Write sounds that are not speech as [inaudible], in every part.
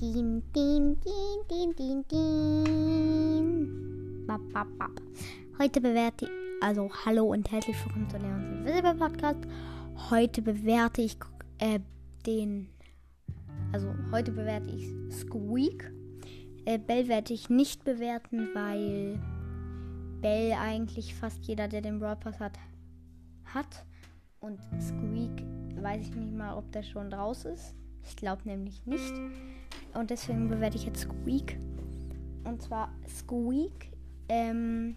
Din, din, din. Bap, bap, bap. Heute bewerte ich, also hallo und herzlich willkommen zu Leons Invisible Podcast. Heute bewerte ich äh, den, also heute bewerte ich Squeak. Äh, Bell werde ich nicht bewerten, weil Bell eigentlich fast jeder, der den Brawl Pass hat, hat. Und Squeak weiß ich nicht mal, ob der schon raus ist. Ich glaube nämlich nicht. Und deswegen bewerte ich jetzt Squeak. Und zwar Squeak, ähm,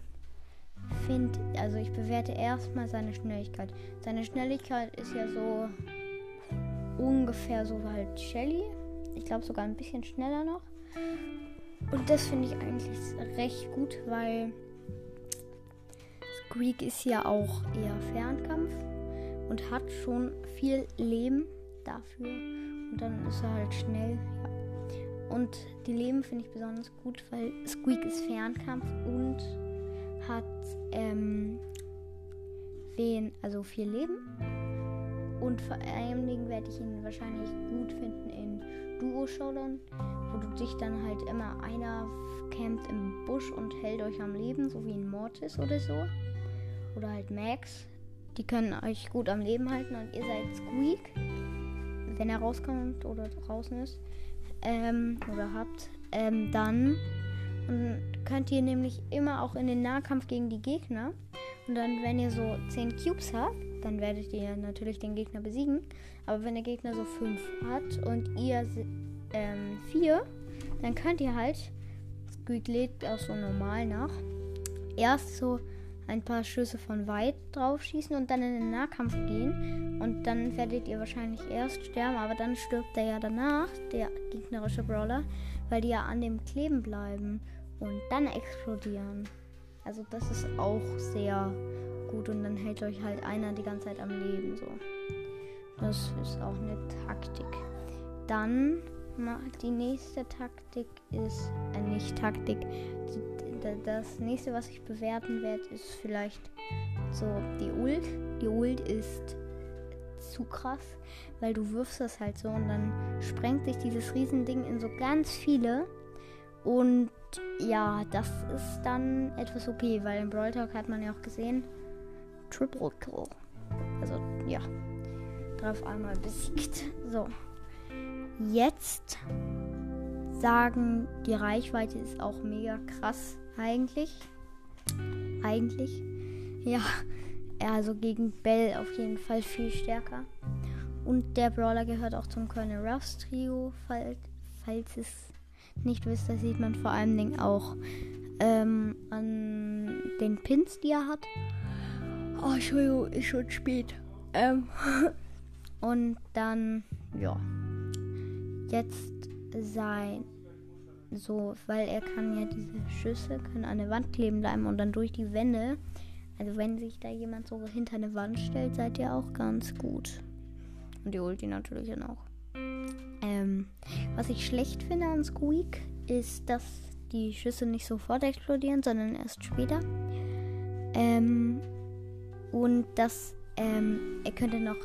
finde, also ich bewerte erstmal seine Schnelligkeit. Seine Schnelligkeit ist ja so ungefähr so halt Shelly. Ich glaube sogar ein bisschen schneller noch. Und das finde ich eigentlich recht gut, weil Squeak ist ja auch eher Fernkampf und hat schon viel Leben dafür. Und dann ist er halt schnell. Ja. Und die Leben finde ich besonders gut, weil Squeak ist Fernkampf und hat ähm, wen, also viel Leben. Und vor allen Dingen werde ich ihn wahrscheinlich gut finden in Duo-Showdown, wo du dich dann halt immer einer campt im Busch und hält euch am Leben, so wie ein Mortis oder so. Oder halt Max. Die können euch gut am Leben halten und ihr seid Squeak, wenn er rauskommt oder draußen ist. Ähm, oder habt. Ähm, dann könnt ihr nämlich immer auch in den Nahkampf gegen die Gegner. Und dann, wenn ihr so 10 Cubes habt, dann werdet ihr natürlich den Gegner besiegen. Aber wenn der Gegner so 5 hat und ihr 4, ähm, dann könnt ihr halt, Squeak lädt auch so normal nach, erst so ein paar Schüsse von weit drauf schießen und dann in den Nahkampf gehen. Und dann werdet ihr wahrscheinlich erst sterben, aber dann stirbt er ja danach, der gegnerische Brawler, weil die ja an dem kleben bleiben und dann explodieren. Also das ist auch sehr gut und dann hält euch halt einer die ganze Zeit am Leben so. Das ist auch eine Taktik. Dann die nächste Taktik ist äh, nicht Taktik. Das nächste, was ich bewerten werde, ist vielleicht so die Ult. Die Ult ist zu krass, weil du wirfst das halt so und dann sprengt sich dieses Riesending in so ganz viele. Und ja, das ist dann etwas okay, weil im Brawl Talk hat man ja auch gesehen, Triple Kill. Also ja, drauf einmal besiegt. So, jetzt sagen, die Reichweite ist auch mega krass eigentlich. Eigentlich. Ja, also gegen Bell auf jeden Fall viel stärker. Und der Brawler gehört auch zum Colonel Ruffs Trio, falls, falls es nicht wisst, das sieht man vor allen Dingen auch ähm, an den Pins, die er hat. Oh, Entschuldigung, ist schon spät. Ähm, [laughs] und dann, ja, jetzt sein so, weil er kann ja diese Schüsse können an der Wand kleben bleiben und dann durch die Wände. Also wenn sich da jemand so hinter eine Wand stellt, seid ihr auch ganz gut. Und die Ulti natürlich dann auch. Ähm, was ich schlecht finde an Squeak, ist, dass die Schüsse nicht sofort explodieren, sondern erst später. Ähm, und dass ähm, er könnte noch,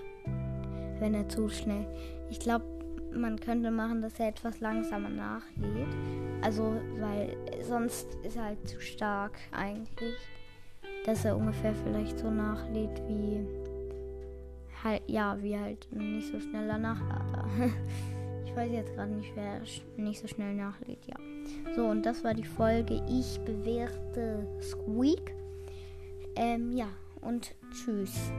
wenn er zu schnell. Ich glaube, man könnte machen, dass er etwas langsamer nachlädt. Also, weil sonst ist er halt zu stark eigentlich. Dass er ungefähr vielleicht so nachlädt wie halt, ja, wie halt nicht so schneller Nachlader. [laughs] ich weiß jetzt gerade nicht, wer nicht so schnell nachlädt, ja. So, und das war die Folge. Ich bewerte Squeak. Ähm, ja, und tschüss.